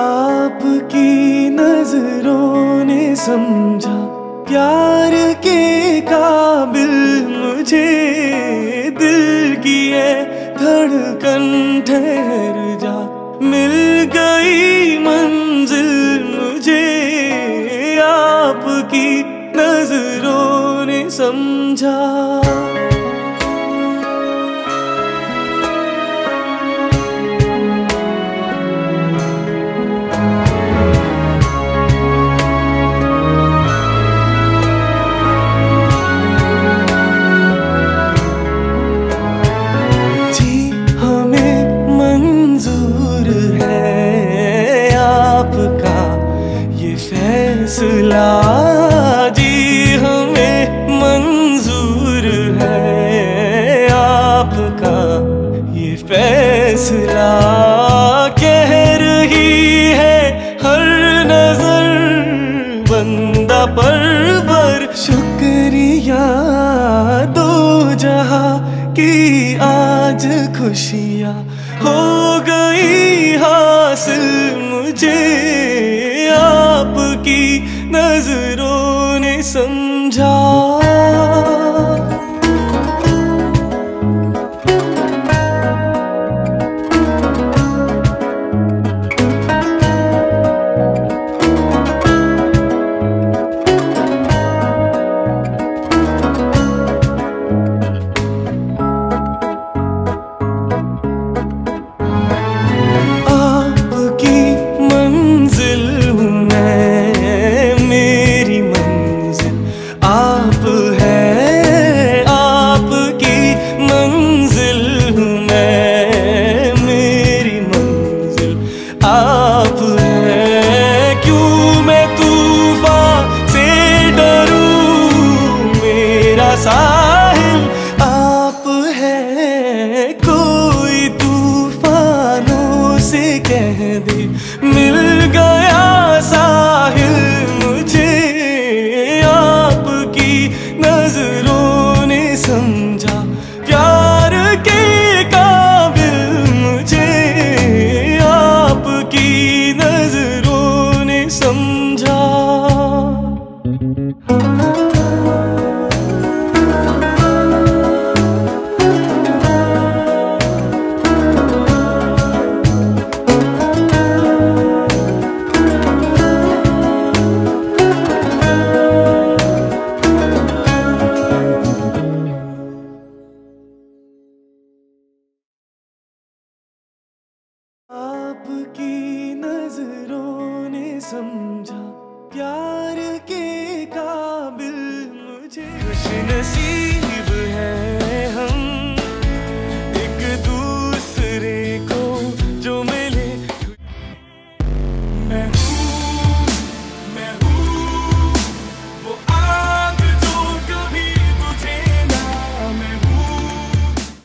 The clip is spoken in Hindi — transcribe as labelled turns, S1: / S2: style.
S1: आपकी नज़रों ने समझा, प्यार के काबिल मुझे दिल की है धड़कन ठहर जा। मिल गई मंजिल मुझे आपकी नज़रों ने समझा। है, हर नज़र बंदा परवर। शुक्रिया दो जहाँ की आज खुशियाँ हो गई हासिल मुझे आपकी नज़रों। साहिल आप है कोई तूफानों से कह दे मिल गया आपकी नज़रों ने समझा प्यार के काबिल मुझे। खुश नसीब